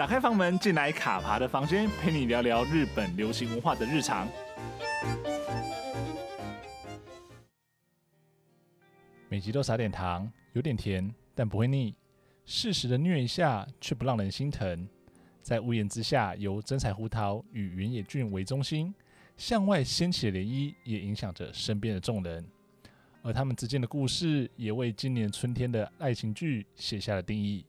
打开房门，进来卡爬的房间，陪你聊聊日本流行文化的日常。每集都撒点糖，有点甜，但不会腻。适时的虐一下，却不让人心疼。在屋檐之下，由真彩胡桃与原野俊为中心，向外掀起的涟漪，也影响着身边的众人。而他们之间的故事，也为今年春天的爱情剧写下了定义。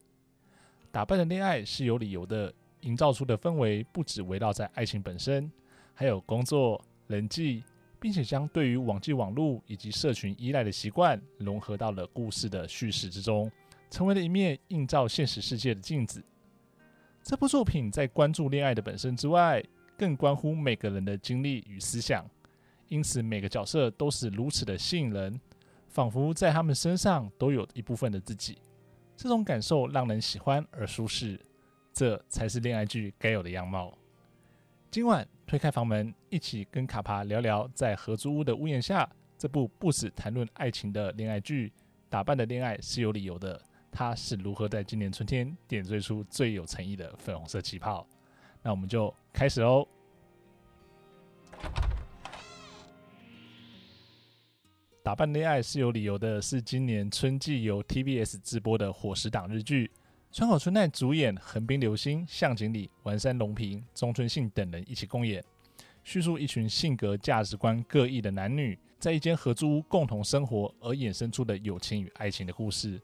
打扮的恋爱是有理由的，营造出的氛围不只围绕在爱情本身，还有工作、人际，并且将对于网际网络以及社群依赖的习惯融合到了故事的叙事之中，成为了一面映照现实世界的镜子。这部作品在关注恋爱的本身之外，更关乎每个人的经历与思想，因此每个角色都是如此的吸引人，仿佛在他们身上都有一部分的自己。这种感受让人喜欢而舒适，这才是恋爱剧该有的样貌。今晚推开房门，一起跟卡帕聊聊《在合租屋的屋檐下》这部不只谈论爱情的恋爱剧。打扮的恋爱是有理由的，它是如何在今年春天点缀出最有诚意的粉红色气泡？那我们就开始喽。打扮恋爱是有理由的，是今年春季由 TBS 直播的火石档日剧，川口春奈主演，横滨流星、向井理、丸山隆平、中村信等人一起共演，叙述一群性格价值观各异的男女在一间合租屋共同生活而衍生出的友情与爱情的故事。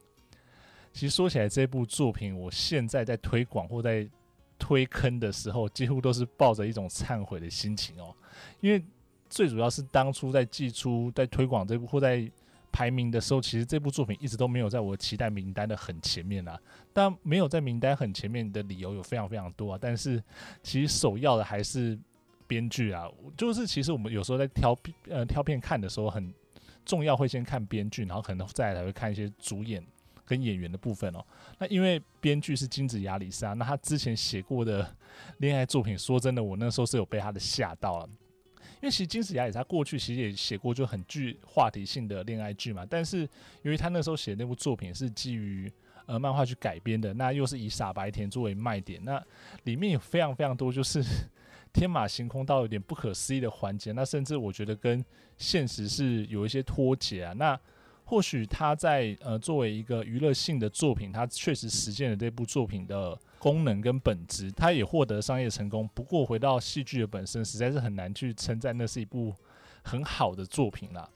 其实说起来，这部作品我现在在推广或在推坑的时候，几乎都是抱着一种忏悔的心情哦，因为。最主要是当初在寄出、在推广这部或在排名的时候，其实这部作品一直都没有在我期待名单的很前面啊。但没有在名单很前面的理由有非常非常多啊。但是其实首要的还是编剧啊，就是其实我们有时候在挑呃挑片看的时候，很重要会先看编剧，然后可能再来会看一些主演跟演员的部分哦。那因为编剧是金子亚里沙，那他之前写过的恋爱作品，说真的，我那时候是有被他的吓到了。因为其实金子雅也他过去其实也写过就很具话题性的恋爱剧嘛，但是由于他那时候写的那部作品是基于呃漫画去改编的，那又是以傻白甜作为卖点，那里面有非常非常多就是 天马行空到有点不可思议的环节，那甚至我觉得跟现实是有一些脱节啊，那。或许他在呃作为一个娱乐性的作品，他确实实现了这部作品的功能跟本质，他也获得商业成功。不过回到戏剧的本身，实在是很难去称赞那是一部很好的作品啦。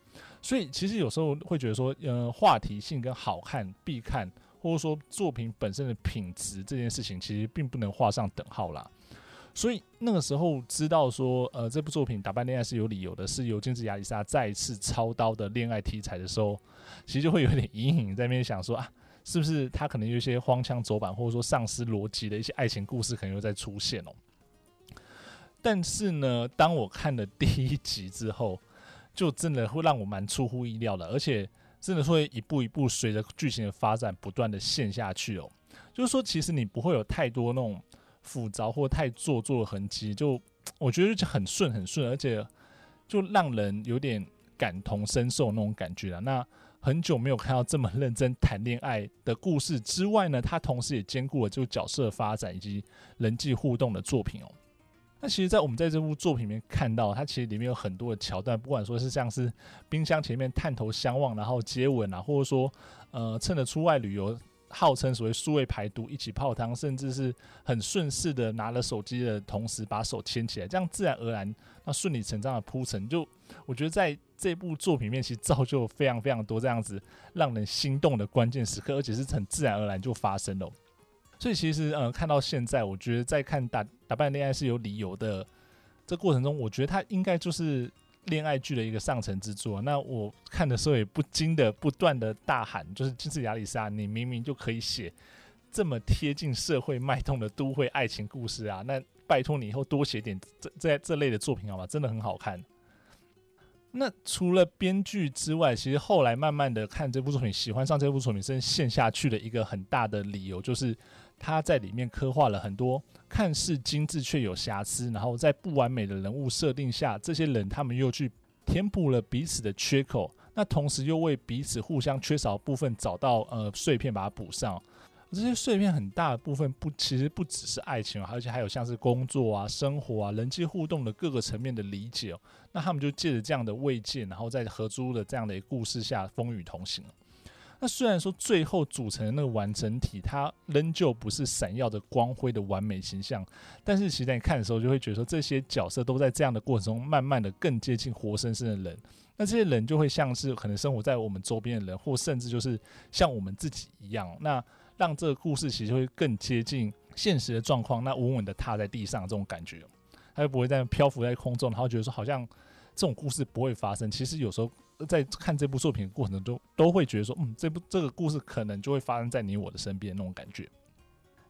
所以其实有时候会觉得说，呃，话题性跟好看必看，或者说作品本身的品质这件事情，其实并不能画上等号啦。所以那个时候知道说，呃，这部作品打扮恋爱是有理由的，是由金子亚里莎再次操刀的恋爱题材的时候，其实就会有点隐隐在那边想说啊，是不是他可能有一些荒腔走板，或者说丧失逻辑的一些爱情故事可能又在出现哦。但是呢，当我看了第一集之后，就真的会让我蛮出乎意料的，而且真的会一步一步随着剧情的发展不断的陷下去哦。就是说，其实你不会有太多那种。复杂或太做作的痕迹，就我觉得就很顺很顺，而且就让人有点感同身受那种感觉啊。那很久没有看到这么认真谈恋爱的故事之外呢，它同时也兼顾了就角色发展以及人际互动的作品哦。那其实，在我们在这部作品里面看到，它其实里面有很多的桥段，不管说是像是冰箱前面探头相望，然后接吻啊，或者说呃趁着出外旅游。号称所谓数位排毒，一起泡汤，甚至是很顺势的拿了手机的同时把手牵起来，这样自然而然，那顺理成章的铺陈，就我觉得在这部作品面，其实造就非常非常多这样子让人心动的关键时刻，而且是很自然而然就发生了。所以其实呃，看到现在，我觉得在看打打扮恋爱是有理由的这过程中，我觉得他应该就是。恋爱剧的一个上乘之作，那我看的时候也不禁的不断的大喊，就是金子亚里沙，你明明就可以写这么贴近社会脉动的都会爱情故事啊，那拜托你以后多写点这这这类的作品好吗？真的很好看。那除了编剧之外，其实后来慢慢的看这部作品，喜欢上这部作品，真陷下去的一个很大的理由就是。他在里面刻画了很多看似精致却有瑕疵，然后在不完美的人物设定下，这些人他们又去填补了彼此的缺口，那同时又为彼此互相缺少的部分找到呃碎片把它补上，这些碎片很大的部分不，其实不只是爱情，而且还有像是工作啊、生活啊、人际互动的各个层面的理解哦。那他们就借着这样的慰藉，然后在合租的这样的一个故事下风雨同行。那虽然说最后组成的那个完整体，它仍旧不是闪耀着光辉的完美形象，但是其实在你看的时候，就会觉得说这些角色都在这样的过程中，慢慢的更接近活生生的人。那这些人就会像是可能生活在我们周边的人，或甚至就是像我们自己一样。那让这个故事其实会更接近现实的状况，那稳稳的踏在地上这种感觉，他就不会在漂浮在空中，然后觉得说好像这种故事不会发生。其实有时候在看这部作品的过程中，都会觉得说，嗯，这部这个故事可能就会发生在你我的身边那种感觉。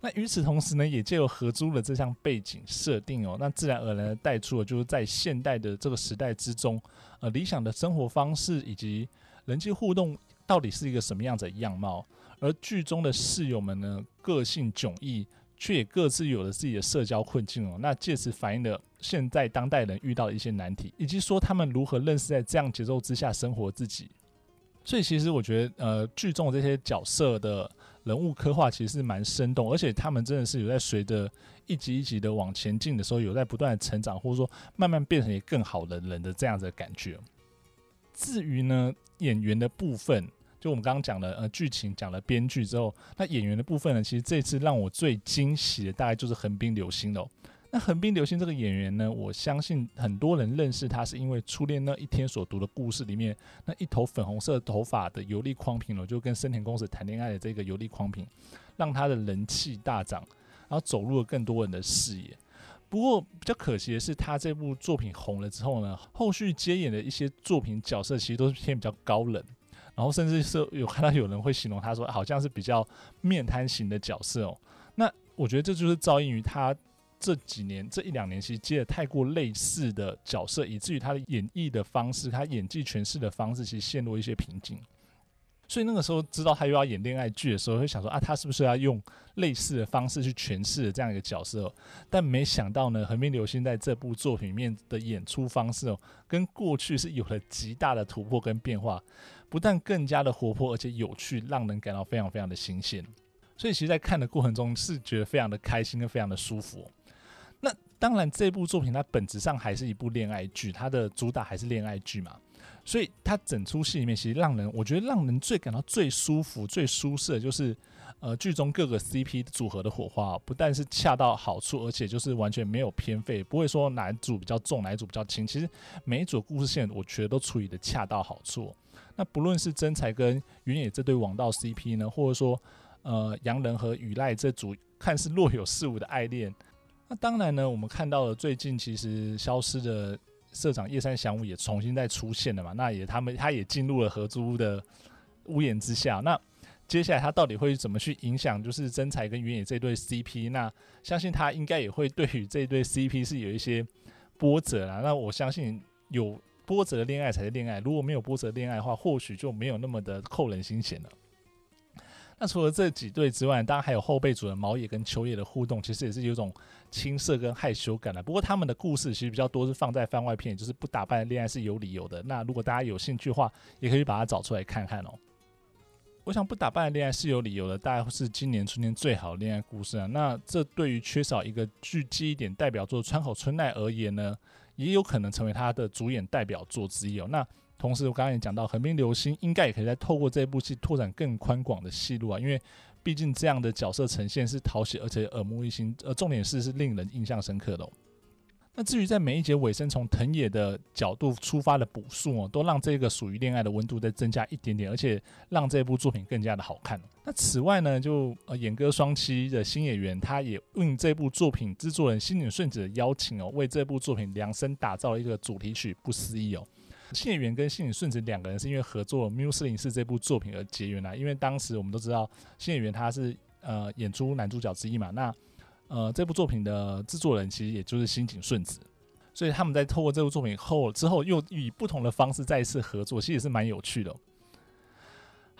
那与此同时呢，也借由合租的这项背景设定哦，那自然而然的带出了就是在现代的这个时代之中，呃，理想的生活方式以及人际互动到底是一个什么样子的样貌。而剧中的室友们呢，个性迥异，却也各自有了自己的社交困境哦。那借此反映了现在当代人遇到的一些难题，以及说他们如何认识在这样节奏之下生活自己。所以，其实我觉得，呃，剧中这些角色的人物刻画其实是蛮生动，而且他们真的是有在随着一集一集的往前进的时候，有在不断的成长，或者说慢慢变成一个更好的人的这样子的感觉。至于呢，演员的部分。就我们刚刚讲的，呃，剧情讲了编剧之后，那演员的部分呢，其实这次让我最惊喜的大概就是横滨流星了。那横滨流星这个演员呢，我相信很多人认识他是因为初恋那一天所读的故事里面，那一头粉红色头发的游丽匡平了，就跟森田恭子谈恋爱的这个游丽匡平，让他的人气大涨，然后走入了更多人的视野。不过比较可惜的是，他这部作品红了之后呢，后续接演的一些作品角色其实都是偏比较高冷。然后甚至是有看到有人会形容他说，好像是比较面瘫型的角色哦。那我觉得这就是造应于他这几年这一两年其实接的太过类似的角色，以至于他的演绎的方式，他演技诠释的方式，其实陷入一些瓶颈。所以那个时候知道他又要演恋爱剧的时候，会想说啊，他是不是要用类似的方式去诠释这样一个角色？但没想到呢，横滨流星在这部作品里面的演出方式哦，跟过去是有了极大的突破跟变化，不但更加的活泼，而且有趣，让人感到非常非常的新鲜。所以其实，在看的过程中是觉得非常的开心跟非常的舒服。当然，这部作品它本质上还是一部恋爱剧，它的主打还是恋爱剧嘛。所以它整出戏里面，其实让人我觉得让人最感到最舒服、最舒适的，就是呃剧中各个 CP 组合的火花，不但是恰到好处，而且就是完全没有偏废，不会说哪一组比较重，哪一组比较轻。其实每一组故事线，我觉得都处理得恰到好处。那不论是真才跟原野这对王道 CP 呢，或者说呃洋人和雨赖这组看似若有似无的爱恋，那当然呢，我们看到了最近其实消失的。社长叶山翔武也重新再出现了嘛？那也他们他也进入了合租屋的屋檐之下。那接下来他到底会怎么去影响？就是真才跟原野这对 CP？那相信他应该也会对于这对 CP 是有一些波折啦。那我相信有波折的恋爱才是恋爱，如果没有波折恋爱的话，或许就没有那么的扣人心弦了。那除了这几对之外，当然还有后辈组的毛野跟秋叶的互动，其实也是有种青涩跟害羞感的。不过他们的故事其实比较多是放在番外篇，就是不打扮的恋爱是有理由的。那如果大家有兴趣的话，也可以把它找出来看看哦。我想不打扮的恋爱是有理由的，大概是今年春天最好的恋爱故事啊。那这对于缺少一个具记忆点代表作川口春奈而言呢，也有可能成为他的主演代表作之一哦。那同时，我刚刚也讲到，横滨流星应该也可以再透过这部戏拓展更宽广的戏路啊，因为毕竟这样的角色呈现是讨喜而且耳目一新，而重点是是令人印象深刻的哦。那至于在每一节尾声从藤野的角度出发的补述哦，都让这个属于恋爱的温度再增加一点点，而且让这部作品更加的好看。那此外呢，就呃演歌双栖的新演员，他也应这部作品制作人新井顺子的邀请哦，为这部作品量身打造了一个主题曲《不思议》哦。新演员跟新井顺子两个人是因为合作《缪斯零四》这部作品而结缘啦。因为当时我们都知道新演员他是呃演出男主角之一嘛，那呃这部作品的制作人其实也就是新井顺子，所以他们在透过这部作品后之后又以不同的方式再一次合作，其实也是蛮有趣的。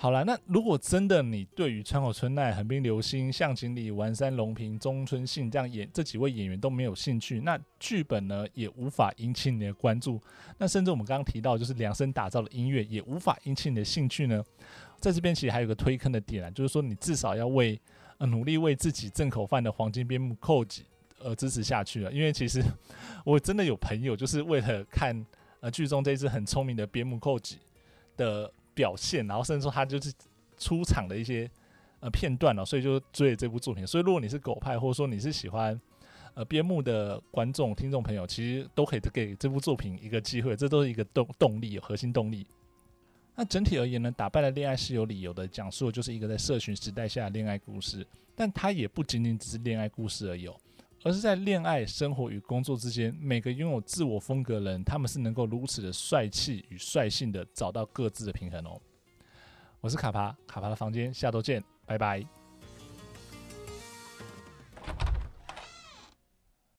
好了，那如果真的你对于川口春奈、横滨流星、向井理、丸山隆平、中村信这样演这几位演员都没有兴趣，那剧本呢也无法引起你的关注，那甚至我们刚刚提到就是量身打造的音乐也无法引起你的兴趣呢？在这边其实还有个推坑的点啊，就是说你至少要为呃努力为自己挣口饭的黄金边牧 Koji 呃支持下去了。因为其实我真的有朋友就是为了看呃剧中这只很聪明的边牧 Koji 的表现，然后甚至说他就是出场的一些呃片段了，所以就追了这部作品。所以如果你是狗派，或者说你是喜欢呃边牧的观众听众朋友，其实都可以给这部作品一个机会，这都是一个动动力，核心动力。那整体而言呢，打败的恋爱是有理由的，讲述的就是一个在社群时代下的恋爱故事，但它也不仅仅只是恋爱故事而已，而是在恋爱、生活与工作之间，每个拥有自我风格的人，他们是能够如此的帅气与率性的找到各自的平衡哦。我是卡帕，卡帕的房间，下周见，拜拜。